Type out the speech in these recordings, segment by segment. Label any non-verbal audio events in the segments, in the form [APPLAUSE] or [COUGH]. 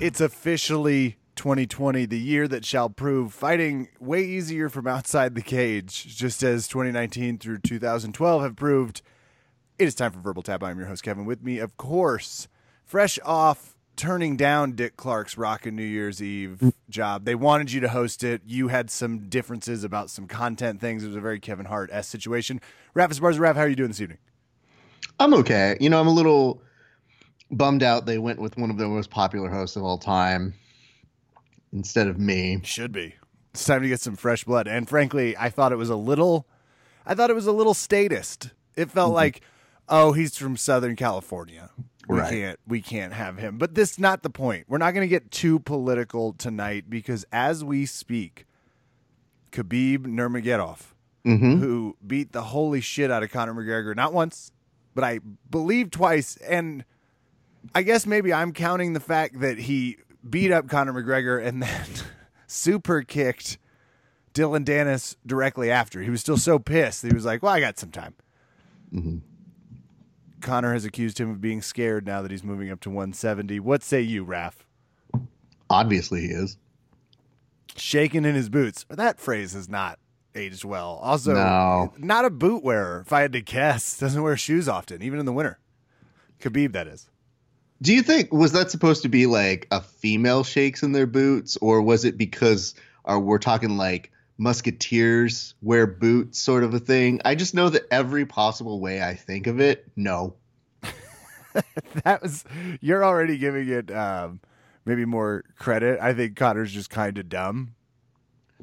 It's officially 2020, the year that shall prove fighting way easier from outside the cage, just as 2019 through 2012 have proved. It is time for Verbal Tap. I'm your host, Kevin. With me, of course, fresh off turning down Dick Clark's Rockin' New Year's Eve job. They wanted you to host it. You had some differences about some content things. It was a very Kevin Hart s situation. Raph Esparza, Raph, how are you doing this evening? I'm okay. You know, I'm a little bummed out they went with one of the most popular hosts of all time instead of me. Should be. It's time to get some fresh blood. And frankly, I thought it was a little I thought it was a little statist. It felt mm-hmm. like, oh, he's from Southern California. We Right. can't we can't have him. But this is not the point. We're not gonna get too political tonight because as we speak, Khabib Nurmagomedov, mm-hmm. who beat the holy shit out of Conor McGregor not once, but I believe twice, and I guess maybe I'm counting the fact that he beat up Conor McGregor and then [LAUGHS] super kicked Dillon Danis directly after. He was still so pissed. He was like, "Well, I got some time." Mm-hmm. Connor has accused him of being scared now that he's moving up to 170. What say you, Raph? Obviously, he is. Shaking in his boots. That phrase has not aged well. Also, No. not a boot wearer. If I had to guess, doesn't wear shoes often, even in the winter. Khabib, that is. Do you think was that supposed to be like a female shakes in their boots, or was it because are we're talking like musketeers wear boots sort of a thing? I just know that every possible way I think of it, no. [LAUGHS] that was you're already giving it um, maybe more credit. I think Cotter's just kind of dumb.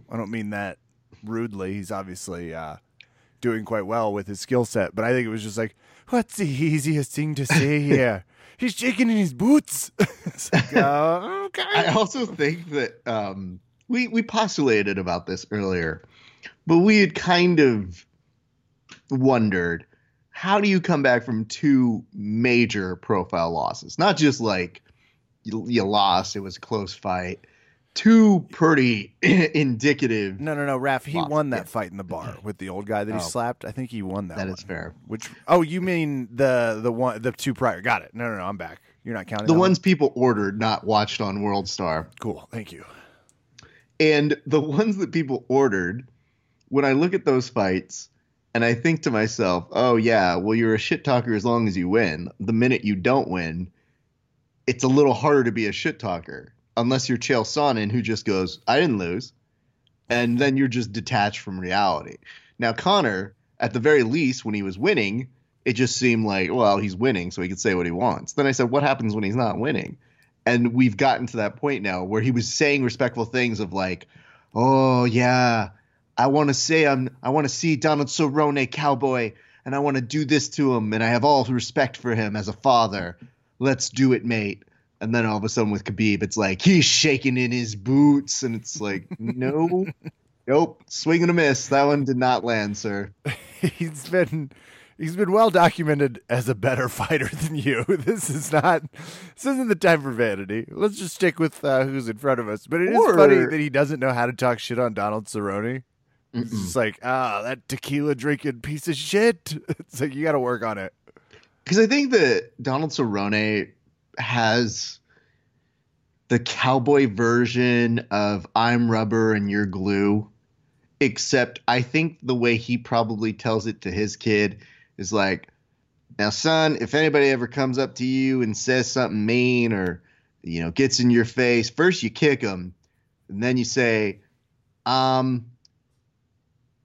I don't mean that rudely. He's obviously uh, doing quite well with his skill set, but I think it was just like, what's the easiest thing to say [LAUGHS] here? He's shaking in his boots. [LAUGHS] It's like, uh, [LAUGHS] okay. I also think that um, we we postulated about this earlier, but we had kind of wondered how do you come back from two major profile losses? Not just like you, you lost; it was a close fight. Two pretty [LAUGHS] indicative. no, no, no, Raph. He Lost, won that fight in the bar [LAUGHS] with the old guy that he Oh. slapped. I think he won that. That one. is fair. Which? Oh, you mean the the one the two prior? Got it. No, no, no. I'm back. You're not counting The that one? ones people ordered, not watched on World Star. Cool. Thank you. And the ones that people ordered, when I look at those fights and I think to myself, oh, yeah, well, you're a shit talker as long as you win. The minute you don't win, it's a little harder to be a shit talker unless you're Chael Sonnen who just goes, I didn't lose. And then you're just detached from reality. Now, Connor, at the very least, when he was winning, it just seemed like, well, he's winning, so he could say what he wants. Then I said, what happens when he's not winning? and we've gotten to that point now where he was saying respectful things of like, "Oh yeah, I want to say I'm I want to see Donald Cerrone cowboy and I want to do this to him and I have all respect for him as a father. Let's do it, mate." And then all of a sudden with Khabib, it's like he's shaking in his boots and it's like, [LAUGHS] "No. Nope, swing and a miss. That one did not land, sir." [LAUGHS] he's been he's been well documented as a better [LAUGHS] fighter than you. This is not this isn't the time for vanity. Let's just stick with uh, who's in front of us. But it is Or- funny that he doesn't know how to talk shit on Donald Cerrone. It's just like, ah, that tequila drinking piece of shit. It's like you got to work on it. because I think that Donald Cerrone has the cowboy version of "I'm rubber and you're glue," except I think the way he probably tells it to his kid is like, "Now, son, if anybody ever comes up to you and says something mean or you know gets in your face, first you kick them, and then you say, um."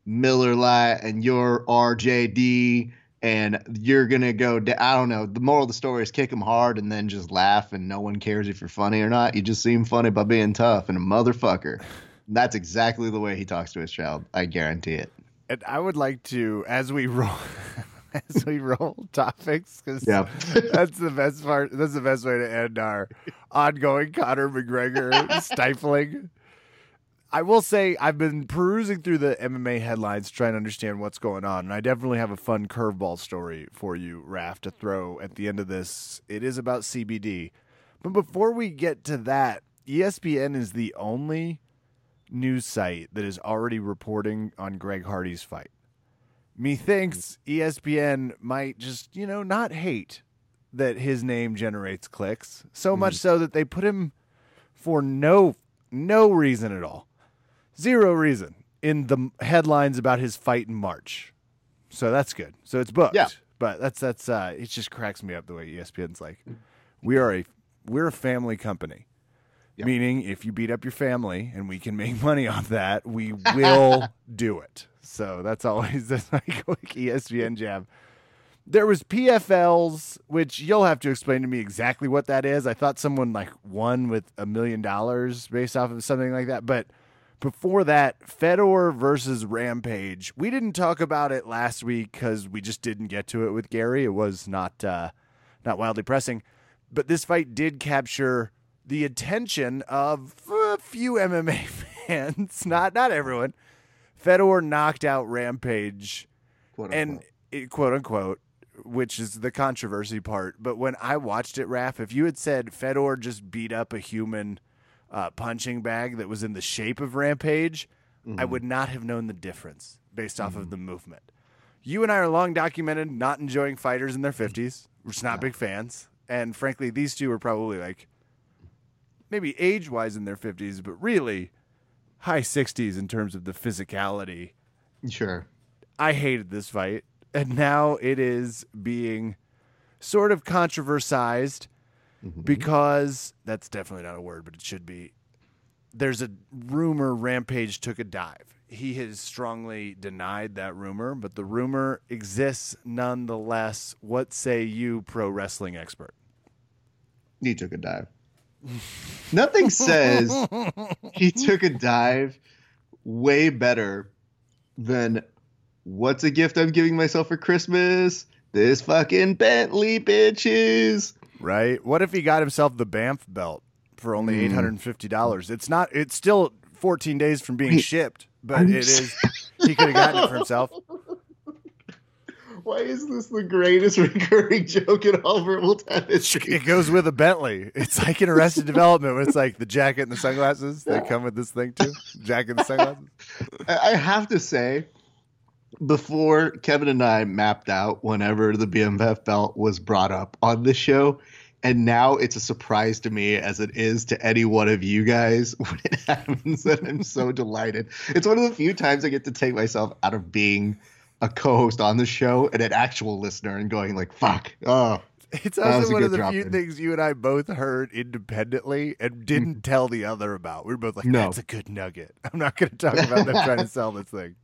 Miller Lite and you're RJD and you're gonna go. I don't know. The moral of the story is kick them hard and then just laugh, and no one cares if you're funny or not. You just seem funny by being tough and a motherfucker. That's exactly the way he talks to his child. I guarantee it. And I would like to, as we roll, [LAUGHS] as we roll topics, because Yeah. [LAUGHS] that's the best part. That's the best way to end our ongoing Conor McGregor [LAUGHS] stifling. I will say I've been perusing through the MMA headlines trying to understand what's going on, and I definitely have a fun curveball story for you, Raf, to throw at the end of this. It is about CBD, but before we get to that, ESPN is the only news site that is already reporting on Greg Hardy's fight. Methinks ESPN might just, you know, not hate that his name generates clicks. So much mm. so that they put him for no no reason at all. Zero reason in the headlines about his fight in March. So that's good. So it's booked. Yeah. But that's that's uh it just cracks me up the way ESPN's like we are a we're a family company. Yeah. Meaning if you beat up your family and we can make [LAUGHS] money off that, we will [LAUGHS] do it. So that's always [LAUGHS] that's like, quick E ESPN jab. There was PFLs, which you'll have to explain to me exactly what that is. I thought someone like won with a million dollars based off of something like that. But before that, Fedor versus Rampage. We didn't talk about it last week because we just didn't get to it with Gary. It was not uh, not wildly pressing. But this fight did capture the attention of a few MMA [LAUGHS] fans. Not not everyone. Fedor knocked out Rampage Quote, and it, quote unquote, which is the controversy part. But when I watched it, Raph, if you had said Fedor just beat up a human uh, punching bag that was in the shape of Rampage, I mm-hmm. would not have known the difference based off of the mm-hmm. movement. You and I are long documented not enjoying fighters in their mm-hmm. fifties. We're just not big fans, and frankly, these two are probably like maybe age wise in their fifties, but really high sixties in terms of the physicality. Sure. I hated this fight, and now it is being sort of controversized Mm-hmm. because that's definitely not a word, but it should be. There's a rumor Rampage took a dive. He has strongly denied that rumor, but the rumor exists nonetheless. What say you, pro wrestling expert? He took a dive. [LAUGHS] Nothing says he took a dive way better than what's a gift I'm giving myself for Christmas? This fucking Bentley bitches. Right? What if he got himself the BMF belt for only hmm. eight hundred and fifty dollars? It's not. It's still fourteen days from being Wait, shipped, but I'm it is. He could have gotten it for himself. [LAUGHS] Why is this the greatest [LAUGHS] recurring joke in all verbal time history? It goes with a Bentley. It's like in Arrested Development when it's like the jacket and the sunglasses. They [LAUGHS] come with this thing too. Jacket and the sunglasses. I I have to say, before Kevin and I mapped out whenever the BMF belt was brought up on the show, and now it's a surprise to me as it is to any one of you guys [LAUGHS] when it happens that I'm so delighted. It's one of the few times I get to take myself out of being a co-host on the show and an actual listener and going like, "Fuck, oh." It's also one of the few drop-in. things you and I both heard independently and didn't mm. tell the other about. We were both like, No. "That's a good nugget." [LAUGHS] I'm not going to talk about them trying to [LAUGHS] sell this thing.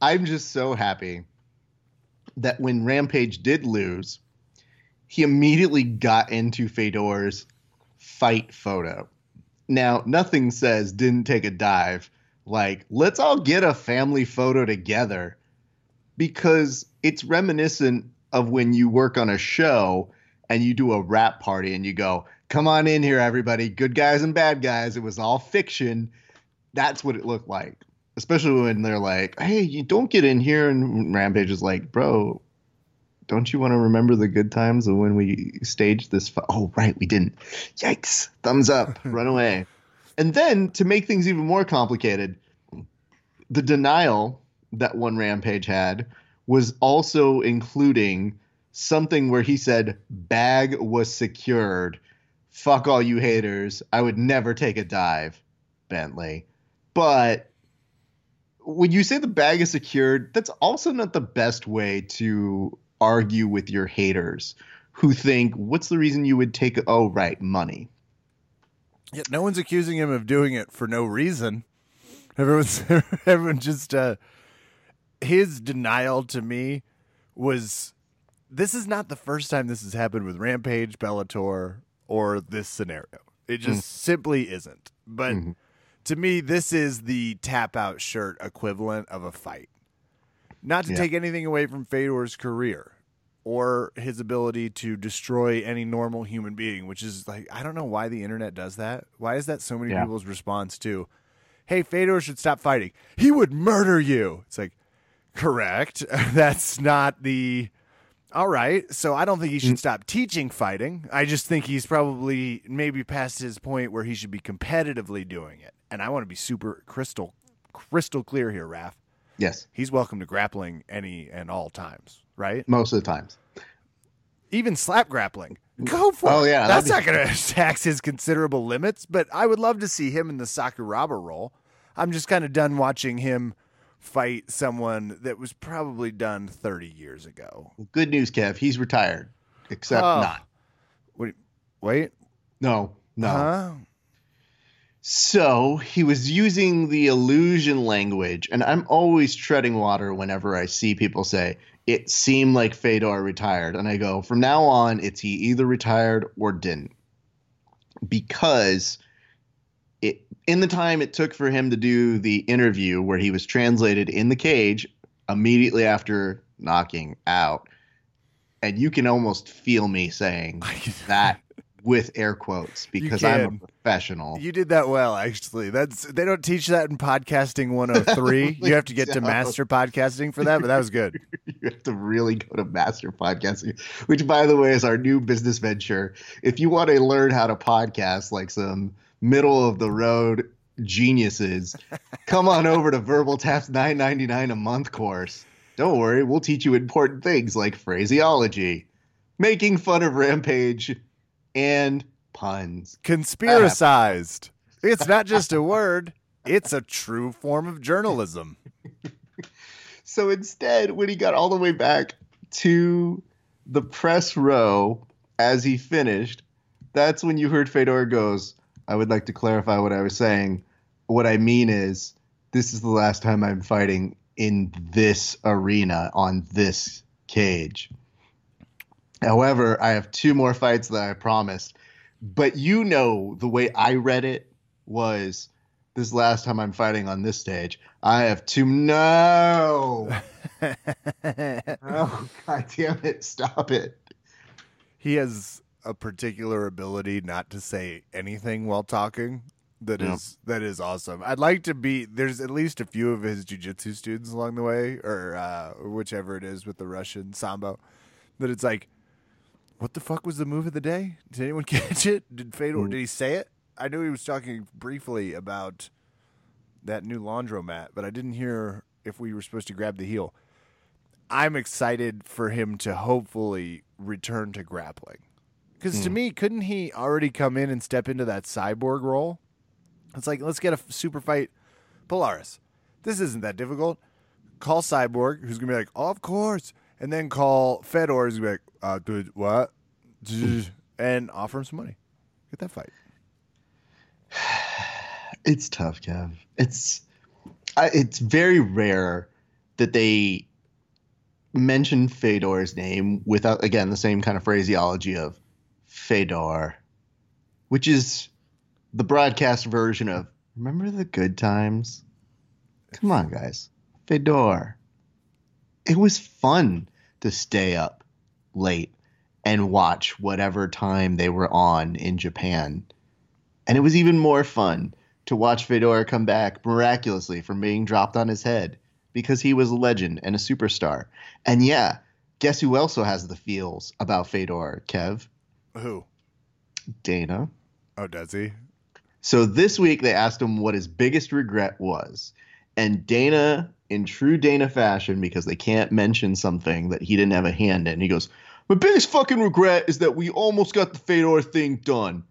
I'm just so happy that when Rampage did lose, he immediately got into Fedor's fight photo. Now, nothing says didn't take a dive like, let's all get a family photo together because it's reminiscent of when you work on a show and you do a rap party and you go, come on in here, everybody, good guys and bad guys. It was all fiction. That's what it looked like especially when they're like, "Hey, you don't get in here," and Rampage is like, "Bro, don't you want to remember the good times of when we staged this?" Fu- oh, right, we didn't. Yikes! Thumbs up, [LAUGHS] run away. And then to make things even more complicated, the denial that one Rampage had was also including something where he said bag was secured. Fuck all you haters. I would never take a dive, Bentley. But when you say the bag is secured, that's also not the best way to argue with your haters who think, what's the reason you would take, oh, right, money. Yet no one's accusing him of doing it for no reason. [LAUGHS] Everyone's [LAUGHS] everyone just uh his denial to me was this is not the first time this has happened with Rampage, Bellator, or this scenario. It just simply isn't. But Mhm. To me, this is the tap out shirt equivalent of a fight. Not to Yeah. take anything away from Fedor's career or his ability to destroy any normal human being, which is like, I don't know why the internet does that. Why is that so many Yeah. people's response to, hey, Fedor should stop fighting? He would murder you. It's like, correct. [LAUGHS] That's not the. All right. So I don't think he should mm. stop teaching fighting. I just think he's probably maybe past his point where he should be competitively doing it. And I want to be super crystal crystal clear here, Raph. Yes, He's welcome to grappling any and all times, right? most of the times. Even slap grappling. Go for Oh, it. yeah, That's that'd not going to tax his considerable limits, but I would love to see him in the Sakuraba role. I'm just kind of done watching him fight someone that was probably done 30 years ago. Good news, Kev. He's retired. Except Oh. not. Wait, wait. No, no. Huh? So he was using the illusion language, and I'm always treading water whenever I see people say it seemed like Fedor retired, and I go from now on it's he either retired or didn't, because it in the time it took for him to do the interview where he was translated in the cage immediately after knocking out, and you can almost feel me saying [LAUGHS] that with air quotes because I'm a professional. You did that well, actually. That's they don't teach that in podcasting 103. [LAUGHS] you have to get to master podcasting for that, but that was good. [LAUGHS] you have to really go to Master Podcasting, which, by the way, is our new business venture. If you want to learn how to podcast like some middle of the road geniuses, [LAUGHS] come on over to Verbal Tap's nine ninety nine a month course. Don't worry, we'll teach you important things like phraseology, making fun of Rampage, and puns. Conspiracized. It's not just a word, it's a true form of journalism. [LAUGHS] So instead, when he got all the way back to the press row as he finished, that's when you heard Fedor goes, I would like to clarify what I was saying. What I mean is, this is the last time I'm fighting in this arena on this cage. However, I have two more fights that I promised. But you know, the way I read it was this last time I'm fighting on this stage. I have two. No. [LAUGHS] oh, God damn it. Stop it. he has a particular ability not to say anything while talking that is Yeah. that is awesome. I'd like to be there's at least a few of his jujitsu students along the way, or uh, whichever it is with the Russian sambo. That it's like, what the fuck was the move of the day? Did anyone [LAUGHS] catch it? Did Fedor Mm. did he say it? I knew he was talking briefly about that new laundromat, but I didn't hear if we were supposed to grab the heel. I'm excited for him to hopefully return to grappling. Because to me, couldn't he already come in and step into that cyborg role? It's like, let's get a super fight. Polaris. This isn't that difficult. Call Cyborg, who's going to be like, oh, of course. And then call Fedor, going be like, uh, dude, what? [SIGHS] and offer him some money. Get that fight. [SIGHS] It's tough, Kev. It's I, it's very rare that they mention Fedor's name without again the same kind of phraseology of Fedor, which is the broadcast version of remember the good times. Come on, guys, Fedor. It was fun to stay up late and watch whatever time they were on in Japan. And it was even more fun to watch Fedor come back miraculously from being dropped on his head because he was a legend and a superstar. And yeah, guess who also has the feels about Fedor, Kev? Who? Dana. Oh, does he? So this week they asked him what his biggest regret was. And Dana, in true Dana fashion, because they can't mention something that he didn't have a hand in, he goes, My biggest fucking regret is that we almost got the Fedor thing done.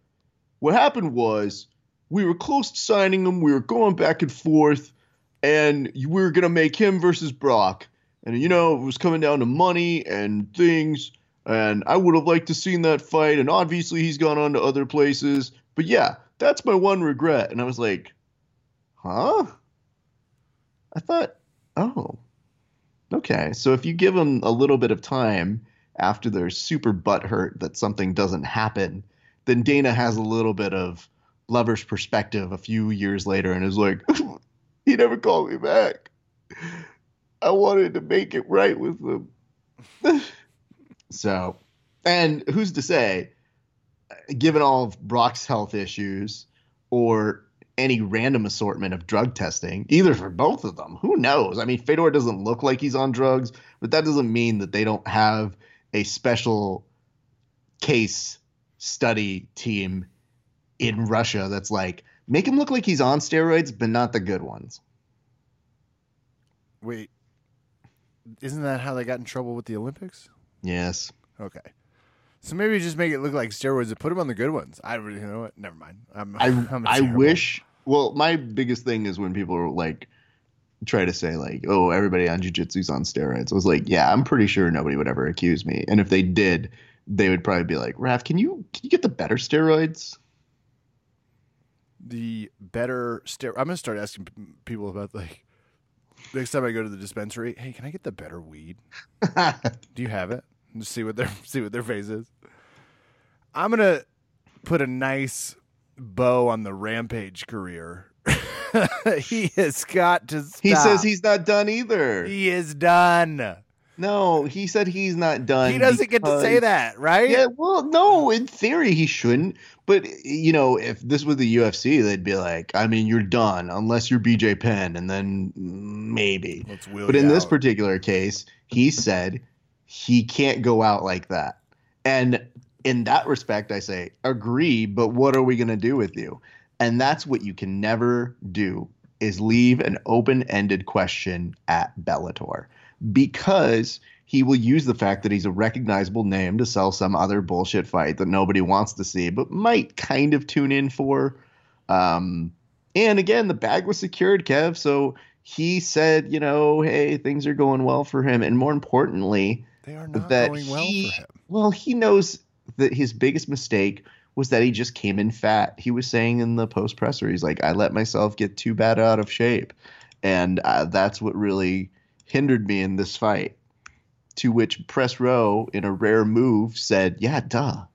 What happened was we were close to signing him, we were going back and forth, and we were gonna make him versus Brock. And you know, it was coming down to money and things, and I would have liked to seen that fight, and obviously he's gone on to other places. But yeah, that's my one regret. And I was like, huh? I thought, oh, okay. So if you give them a little bit of time after they're super butthurt that something doesn't happen, then Dana has a little bit of lover's perspective a few years later and is like, [LAUGHS] he never called me back. I wanted to make it right with them. [LAUGHS] so, and who's to say, given all of Brock's health issues or any random assortment of drug testing, either for both of them, who knows? I mean, Fedor doesn't look like he's on drugs, but that doesn't mean that they don't have a special case study team in Russia that's like, make him look like he's on steroids, but not the good ones. Wait. Isn't that how they got in trouble with the Olympics? Yes. Okay. So maybe just make it look like steroids and put them on the good ones. I really, you know what? Never mind. I'm, I [LAUGHS] I'm I wish. Well, my biggest thing is when people are like try to say like, "Oh, everybody on jujitsu's on steroids." I was like, "Yeah, I'm pretty sure nobody would ever accuse me." And if they did, they would probably be like, "Raf, can you can you get the better steroids?" the better steroid. I'm gonna start asking p- people about like next time I go to the dispensary. Hey, can I get the better weed? [LAUGHS] Do you have it? Just see what their [LAUGHS] see what their face is. I'm gonna put a nice bow on the rampage career. [LAUGHS] he has got to stop. he says he's not done either. he is done. no, he said he's not done. He doesn't get to say that, right? Yeah, well, no, in theory he shouldn't. But you know, if this was the UFC, they'd be like, I mean, you're done unless you're BJ Penn, and then maybe. But in this particular case, he said he can't go out like that. And in that respect, I say, agree, but what are we going to do with you? And that's what you can never do is leave an open-ended question at Bellator because he will use the fact that he's a recognizable name to sell some other bullshit fight that nobody wants to see but might kind of tune in for. Um, and again, the bag was secured, Kev. So he said, you know, hey, things are going well for him. And more importantly, they are not that going well he, for him. well, he knows that his biggest mistake was that he just came in fat. He was saying in the post presser, he's like, I let myself get too bad out of shape. And uh, that's what really hindered me in this fight. To which Press Row, in a rare move, said, Yeah, duh.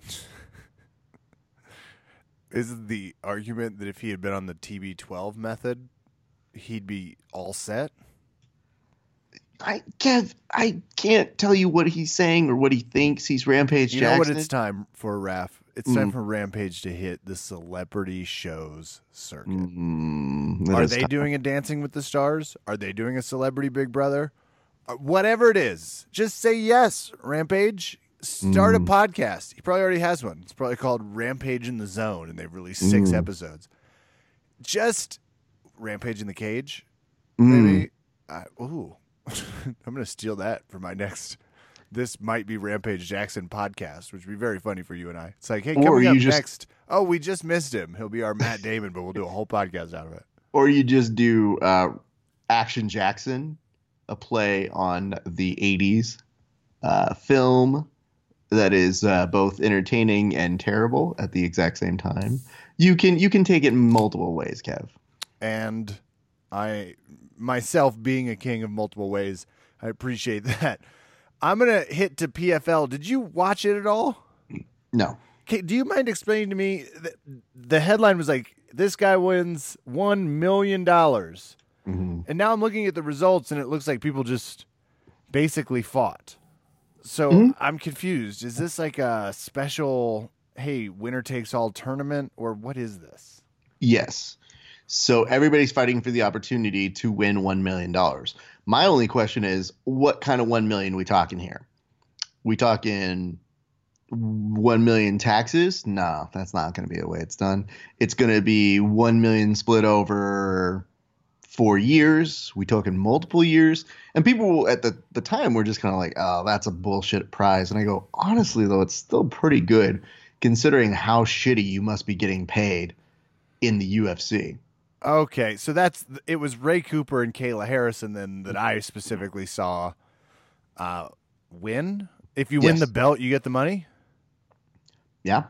[LAUGHS] Is the argument that if he had been on the TB12 method, he'd be all set? I Kev, I can't tell you what he's saying or what he thinks. He's Rampage You know Jackson. what it's time for, Raph? It's time Mm. for Rampage to hit the celebrity shows circuit. Mm, Are they tough. doing a Dancing with the Stars? Are they doing a Celebrity Big Brother? Uh, Whatever it is, just say yes, Rampage. Start a Mm. podcast. He probably already has one. It's probably called Rampage in the Zone, and they've released six Mm. episodes. Just Rampage in the Cage, Mm. maybe. Ooh, [LAUGHS] I'm gonna steal that for my next. This might be Rampage Jackson podcast, which would be very funny for you and I. It's like, hey, coming up just- next. Oh, we just missed him. He'll be our Matt Damon, but we'll do a whole podcast out of it. Or you just do uh, Action Jackson, a play on the 80s uh, film that is uh, both entertaining and terrible at the exact same time. You can you can take it multiple ways, Kev. and I myself being a king of multiple ways, I appreciate [LAUGHS] that. I'm gonna hit to PFL. Did you watch it at all? No. Okay, do you mind explaining to me? The, the headline was like, "This guy wins one million dollars," Mhm. and now I'm looking at the results, and it looks like people just basically fought. So Mhm. I'm confused. Is this like a special? Hey, winner takes all tournament, or what is this? Yes. So everybody's fighting for the opportunity to win $1 million. My only question is what kind of 1 million we talking here? We talking 1 million taxes? No, that's not going to be the way it's done. It's going to be 1 million split over 4 years. We talking multiple years. And people at the the time were just kind of like, "Oh, that's a bullshit prize." And I go, "Honestly though, it's still pretty good considering how shitty you must be getting paid in the UFC." Okay, so that's it. Was Ray Cooper and Kayla Harrison then that I specifically saw uh, win? If you win the belt, you get the money. Yeah.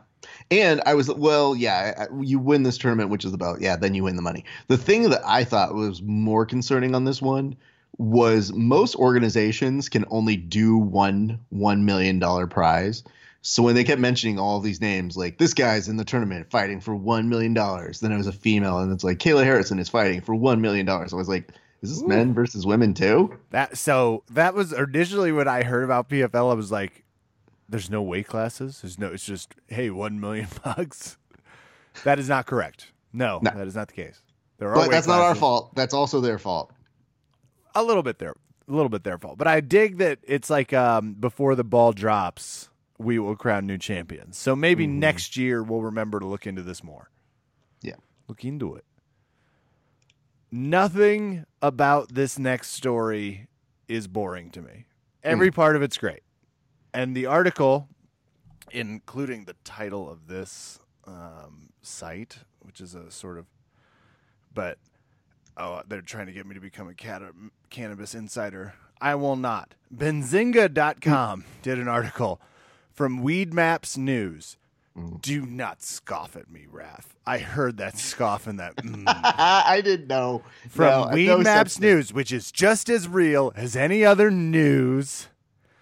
And I was, well, yeah, you win this tournament, which is about, yeah, then you win the money. The thing that I thought was more concerning on this one was most organizations can only do one $1 million prize. So when they kept mentioning all these names, like this guy's in the tournament fighting for $1 million, then it was a female, and it's like Kayla Harrison is fighting for $1 million. I was like, is this Ooh. men versus women too? That so that was initially when I heard about PFL. I was like, "There's no weight classes. There's no. It's just hey, one million [LAUGHS] bucks." That is not correct. No, No. that is not the case. There are But that's not our fault. That's also their fault. A little bit there, a little bit their fault. But I dig that it's like um, before the ball drops, we will crown new champions. So maybe Mhm. next year we'll remember to look into this more. Yeah. look into it. Nothing about this next story is boring to me. Every part of it's great. And the article including the title of this um, site, which is a sort of, but oh, they're trying to get me to become a cata- cannabis insider. I will not. Benzinga.com did an article from Weed Maps News. Do not scoff at me, Raph. I heard that [LAUGHS] scoff in that. mm. [LAUGHS] I didn't know. From No, Weed no Maps. News, which is just as real as any other news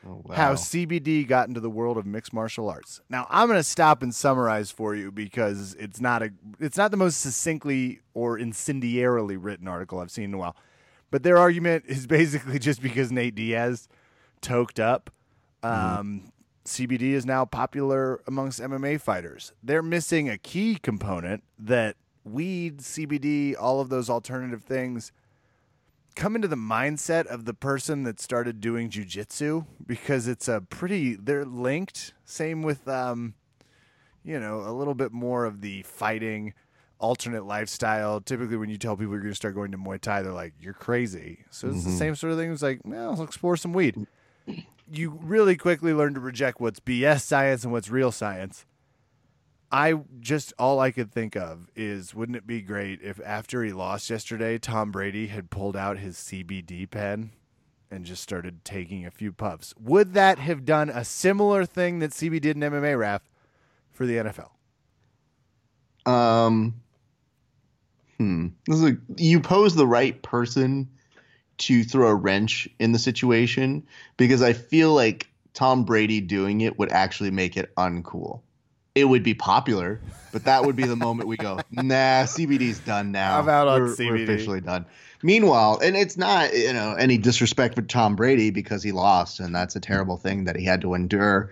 Oh, wow. how CBD got into the world of mixed martial arts. Now, I'm going to stop and summarize for you because it's not a it's not the most succinctly or incendiarily written article I've seen in a while. But their argument is [LAUGHS] basically just because Nate Diaz toked up um, CBD is now popular amongst MMA fighters. They're missing a key component that weed, CBD, all of those alternative things come into the mindset of the person that started doing jujitsu because it's a pretty they're linked. Same with um, you know, a little bit more of the fighting alternate lifestyle. Typically when you tell people you're gonna start going to Muay Thai, they're like, You're crazy. So it's the same sort of thing. It's like, well, let's explore some weed. You really quickly learn to reject what's BS science and what's real science. I just all I could think of is wouldn't it be great if after he lost yesterday, Tom Brady had pulled out his CBD pen and just started taking a few puffs? Would that have done a similar thing that CB did in MMA raf for the NFL? Um, hmm. This is a, you pose the right person to throw a wrench in the situation because I feel like Tom Brady doing it would actually make it uncool. It would be popular, but that would be the moment we go, [LAUGHS] nah, CBD's done now. I'm out on we're, We're officially done. Meanwhile, and it's not you know any disrespect for Tom Brady because he lost, and that's a terrible thing that he had to endure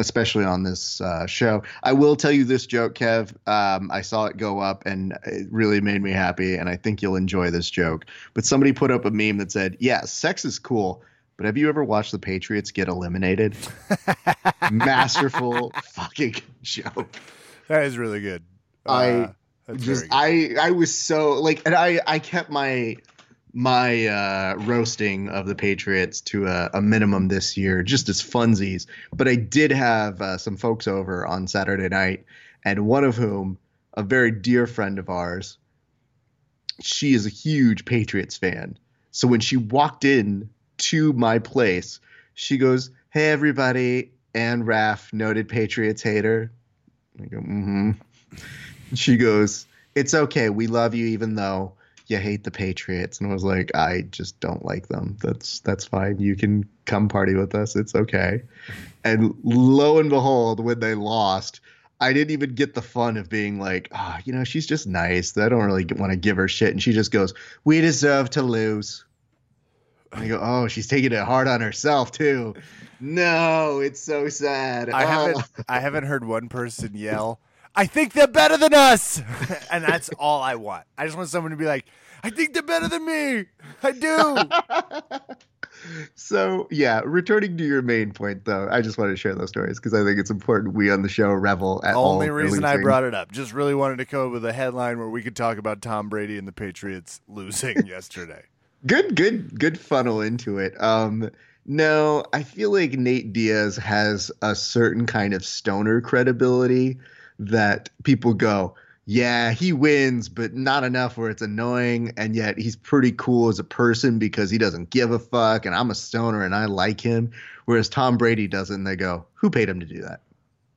especially on this uh, show. I will tell you this joke, Kev. Um, I saw it go up and it really made me happy, and I think you'll enjoy this joke. But somebody put up a meme that said, Yeah, sex is cool. But have you ever watched the Patriots get eliminated? [LAUGHS] Masterful fucking joke. That is really good. I Uh, Just good. I I was so like and I I kept my my uh, roasting of the Patriots to a, a minimum this year, just as funsies. But I did have uh, some folks over on Saturday night, and one of whom, a very dear friend of ours, she is a huge Patriots fan. So when she walked in to my place, she goes, "Hey everybody," and Raf, noted Patriots hater. I go, "Mm-hmm." She goes, "It's okay. We love you, even though." You hate the Patriots, and I was like, I just don't like them. That's that's fine. You can come party with us. It's okay. And lo and behold, when they lost, I didn't even get the fun of being like, ah, you know, she's just nice. I don't really want to give her shit. And she just goes, we deserve to lose. And I go, oh, she's taking it hard on herself too. No, it's so sad. I Oh. haven't I haven't heard one person yell, I think they're better than us. [LAUGHS] and that's all I want. I just want someone to be like, I think they're better than me. I do. [LAUGHS] So yeah, returning to your main point though, I just wanted to share those stories because I think it's important we on the show revel at all The Only the reason I brought it up. Just really wanted to come up with a headline where we could talk about Tom Brady and the Patriots losing [LAUGHS] yesterday. good, good, good funnel into it. Um, no, I feel like Nate Diaz has a certain kind of stoner credibility that people go, yeah, he wins, but not enough where it's annoying. And yet he's pretty cool as a person because he doesn't give a fuck. And I'm a stoner and I like him. Whereas Tom Brady doesn't. And they go, who paid him to do that?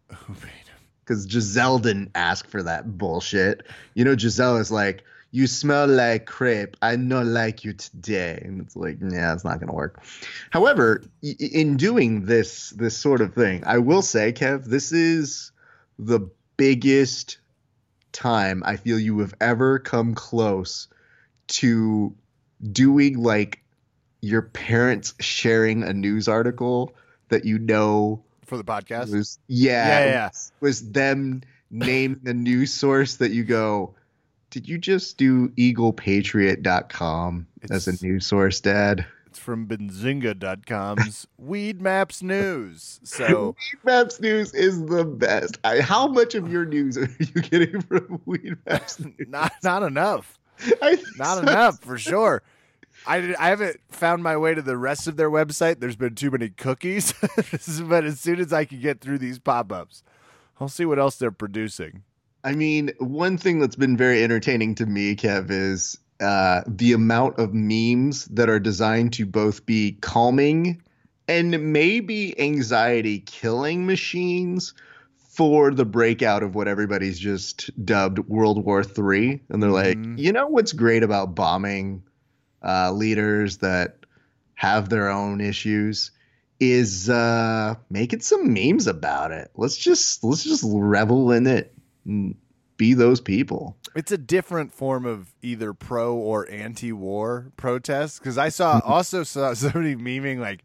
[LAUGHS] Who made him? because Gisele didn't ask for that bullshit. You know, Gisele is like, "You smell like crepe. I not like you today," and it's like, yeah, it's not gonna work. However, in doing this this sort of thing, I will say, Kev, this is the biggest time I feel you have ever come close to doing like your parents sharing a news article that you know For the podcast? was yeah, Yeah, yeah. was them naming a news source that you go did you just do eaglepatriot.com as a news source dad It's from Benzinga.com's Weed Maps News. So [LAUGHS] Weed Maps News is the best. I, how much of your news are you getting [LAUGHS] from Weed Maps [LAUGHS] News? not not enough. Not so. enough for sure. I, I haven't found my way to the rest of their website. There's been too many cookies. but as soon as I can get through these pop ups, I'll see what else they're producing. I mean, one thing that's been very entertaining to me, Kev, is uh, the amount of memes that are designed to both be calming and maybe anxiety killing machines for the breakout of what everybody's just dubbed World War III. And they're Mhm. like, you know what's great about bombing uh, leaders that have their own issues is uh, making some memes about it. Let's just let's just revel in it and be those people. It's a different form of either pro or anti-war protest because I saw mm-hmm. also saw [LAUGHS] somebody memeing like,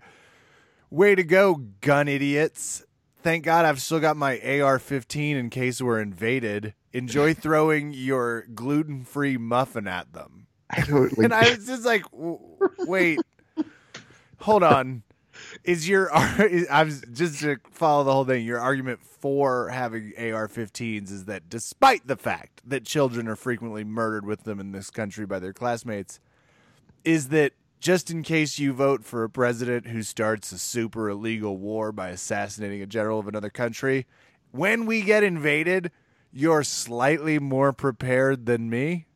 "Way to go, gun idiots! Thank God I've still got my AR-15 in case we're invaded. Enjoy [LAUGHS] throwing your gluten-free muffin at them." I [LAUGHS] and I was just like, "Wait, hold on." Is your [LAUGHS] I was just to follow the whole thing. Your argument for having AR-15s is that despite the fact that children are frequently murdered with them in this country by their classmates, is that just in case you vote for a president who starts a super illegal war by assassinating a general of another country, when we get invaded, you're slightly more prepared than me.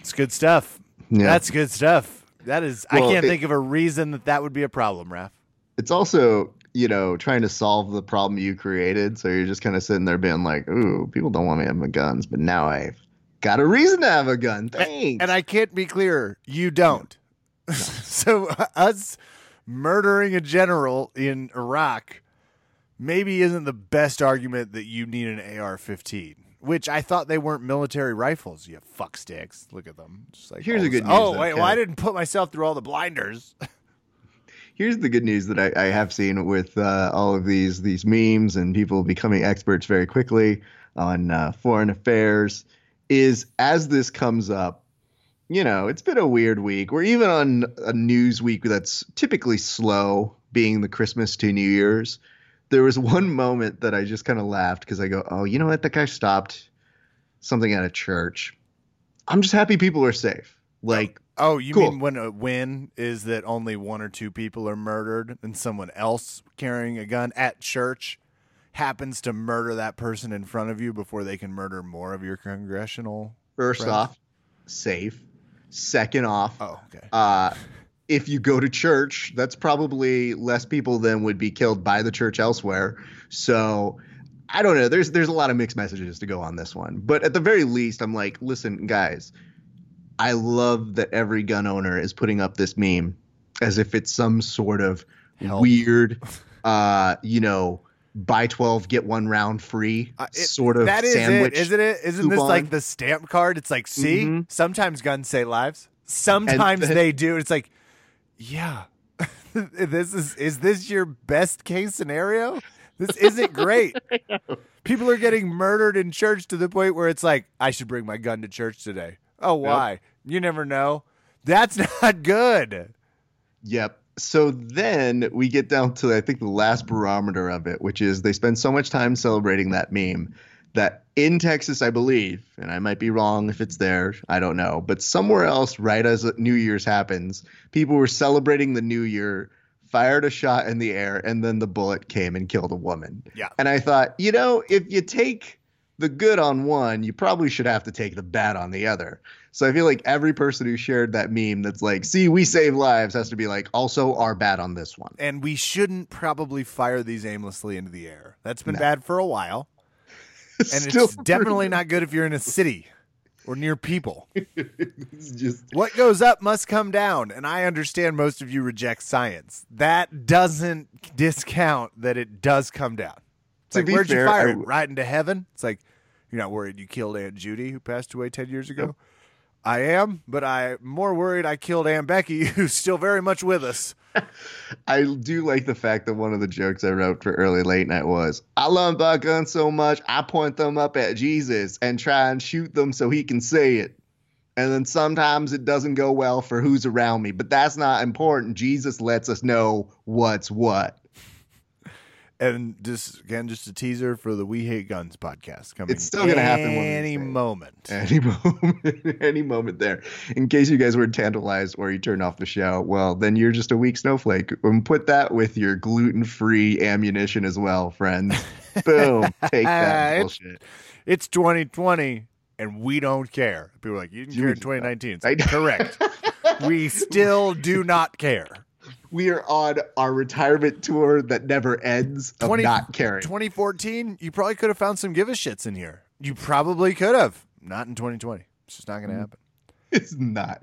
It's good stuff. yeah. That's good stuff. That is, I can't it- think of a reason that that would be a problem, Raph. it's also you know trying to solve the problem you created. So you're just kind of sitting there being like, "Ooh, people don't want me to have my guns, but now I've got a reason to have a gun." Thanks. And I can't be clearer, you don't. [LAUGHS] so uh, us murdering a general in Iraq maybe isn't the best argument that you need an AR-15. Which I thought they weren't military rifles. You fuck sticks. Look at them. Just like Here's the good news, Oh though, wait, well I didn't put myself through all the blinders. [LAUGHS] Here's the good news that I, I have seen with uh, all of these these memes and people becoming experts very quickly on uh, foreign affairs is as this comes up, you know, it's been a weird week. We're even on a news week that's typically slow, being the Christmas to New Year's. There was one moment that I just kind of laughed because I go, oh, you know what? That guy stopped something at a church. I'm just happy people are safe. Like, Oh, you Cool. mean when a win is that only one or two people are murdered and someone else carrying a gun at church happens to murder that person in front of you before they can murder more of your congressional? First Friends. off, safe. Second off, Oh, okay. uh, if you go to church, that's probably less people than would be killed by the church elsewhere. So I don't know. There's there's a lot of mixed messages to go on this one. But at the very least, I'm like, listen, guys, I love that every gun owner is putting up this meme as if it's some sort of Help. weird, [LAUGHS] uh, you know, buy 12 get one round free Uh, it- sort of that is sandwich. it, isn't it? Isn't this like the stamp card? It's like, see, Mhm. sometimes guns save lives. Sometimes then- they do. It's like, yeah, [LAUGHS] this is is this your best case scenario? This isn't great. [LAUGHS] People are getting murdered in church to the point where it's like, I should bring my gun to church today. Oh, why? You never know. That's [LAUGHS] not good. Yep. So then we get down to I think the last barometer of it, which is they spend so much time celebrating that meme that in Texas, I believe, and I might be wrong if it's there, I don't know, but somewhere else, right as New Year's happens, people were celebrating the New Year, fired a shot in the air, and then the bullet came and killed a woman. Yeah. And I thought, you know, if you take the good on one, you probably should have to take the bad on the other. So I feel like every person who shared that meme that's like, see, we save lives has to be like, also are bad on this one. And we shouldn't probably fire these aimlessly into the air. That's been No. bad for a while. [LAUGHS] And Still it's definitely not good if you're in a city or near people. [LAUGHS] it's just What goes up must come down. And I understand most of you reject science. That doesn't discount that it does come down. It's To like, where'd you fire I it? Right into heaven? It's like, you're not worried you killed Aunt Judy, who passed away 10 years ago? I am, but I'm more worried I killed Aunt Becky, [LAUGHS] who's still very much with us. [LAUGHS] I do like the fact that one of the jokes I wrote for early late night was I love about guns so much I point them up at Jesus and try and shoot them so he can say it. And then sometimes it doesn't go well for who's around me, but that's not important. Jesus lets us know what's what. And just again, just a teaser for the We Hate Guns podcast coming. It's still gonna happen one of these any moment. any [LAUGHS] moment, any moment there. In case you guys were tantalized or you turned off the show, well, then you're just a weak snowflake. And put that with your gluten-free ammunition as well, friends. [LAUGHS] Boom, take that ah, It's- bullshit. It's 2020, and we don't care. People are like, you didn't care in 2019. It's I- [LAUGHS] like, correct. we still do not care. We are on our retirement tour that never ends of 20 not caring. 2014, you probably could have found some give a shits in here. You probably could have. Not in 2020. It's just not going to happen. [LAUGHS] it's not.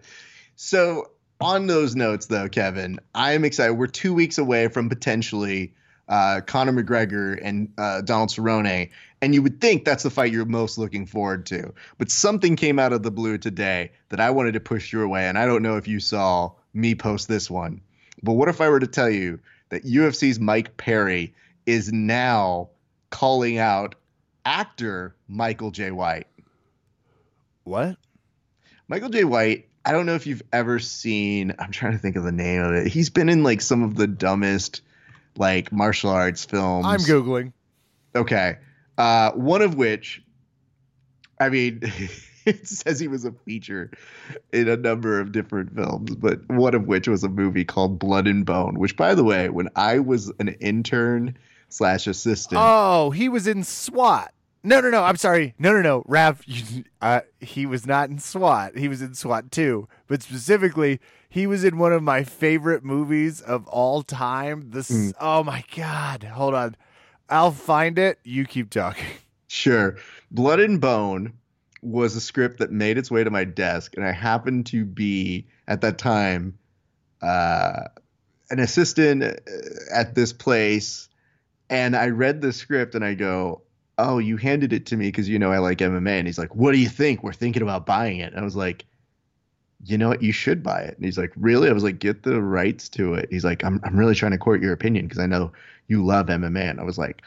So on those notes, though, Kevin, I am excited. We're two weeks away from potentially uh, Conor McGregor and uh, Donald Cerrone, and you would think that's the fight you're most looking forward to. But something came out of the blue today that I wanted to push your way, and I don't know if you saw me post this one. But what if I were to tell you that UFC's Mike Perry is now calling out actor Michael Jai White? What? Michael Jai White, I don't know if you've ever seen, I'm trying to think of the name of it. He's been in like some of the dumbest like martial arts films. I'm Googling. Okay. Uh, one of which, I mean, [LAUGHS] it says he was a feature in a number of different films, but one of which was a movie called Blood and Bone, which, by the way, when I was an intern slash assistant, Oh, he was in SWAT. No, no, no. I'm sorry. No, no, no. Rav, you, uh, he was not in SWAT. He was in SWAT 2. But specifically, he was in one of my favorite movies of all time. This, Mm. oh my God. Hold on. I'll find it. You keep talking. Sure. Blood and Bone was a script that made its way to my desk, and I happened to be at that time uh, an assistant uh, at this place. And I read the script and I go, Oh, you handed it to me because you know I like MMA. And he's like, What do you think? We're thinking about buying it. And I was like, You know what? You should buy it. And he's like, Really? I was like, Get the rights to it. He's like, I'm, I'm really trying to court your opinion because I know you love MMA. And I was like,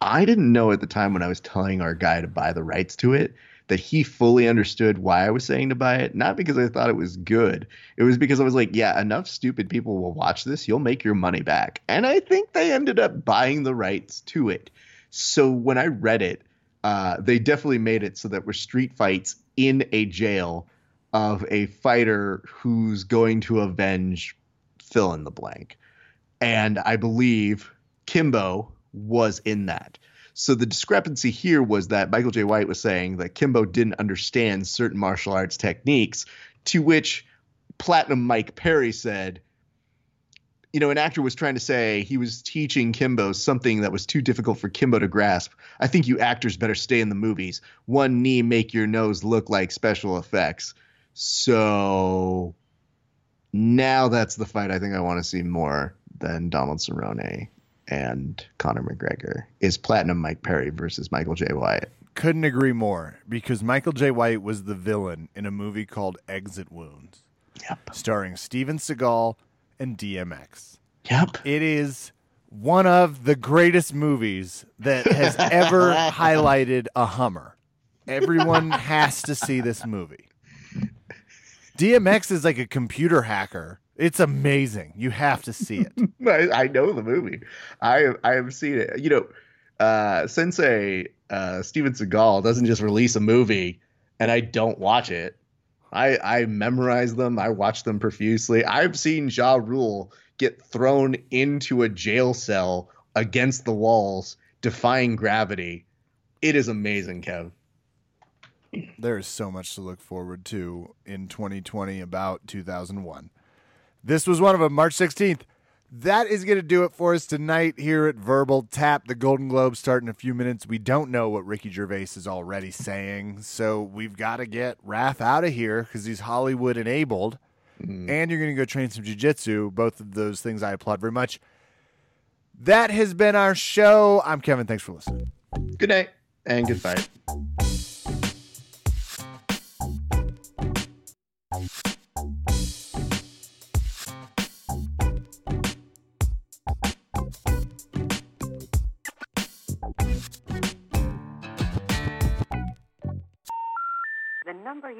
I didn't know at the time when I was telling our guy to buy the rights to it that he fully understood why I was saying to buy it. Not because I thought it was good. It was because I was like, yeah, enough stupid people will watch this. You'll make your money back. And I think they ended up buying the rights to it. So when I read it, uh, they definitely made it so that we're street fights in a jail of a fighter who's going to avenge fill in the blank. And I believe Kimbo was in that. So the discrepancy here was that Michael Jai White was saying that Kimbo didn't understand certain martial arts techniques, to which Platinum Mike Perry said, you know, an actor was trying to say he was teaching Kimbo something that was too difficult for Kimbo to grasp. I think you actors better stay in the movies. One knee make your nose look like special effects. So now that's the fight I think I want to see more than Donald Cerrone and Conor McGregor is Platinum Mike Perry versus Michael Jai White. Couldn't agree more because Michael Jai White was the villain in a movie called Exit Wounds, Yep. starring Steven Seagal and DMX. Yep. It is one of the greatest movies that has [LAUGHS] ever highlighted a Hummer. Everyone has to see this movie. DMX is like a computer hacker. It's amazing. You have to see it. [LAUGHS] I, I know the movie. I have, I have seen it. You know, uh, Sensei uh, Steven Seagal doesn't just release a movie and I don't watch it. I I memorize them. I watch them profusely. I've seen Ja Rule get thrown into a jail cell against the walls, defying gravity. It is amazing, Kev. There is so much to look forward to in 2020 about 2001. This was one of them, March 16th. That is going to do it for us tonight here at Verbal Tap. The Golden Globes start in a few minutes. We don't know what Ricky Gervais is already saying, so we've got to get Raph out of here because he's Hollywood enabled. Mm-hmm. And you're going to go train some jujitsu. Both of those things I applaud very much. That has been our show. I'm Kevin. Thanks for listening. Good night and good fight.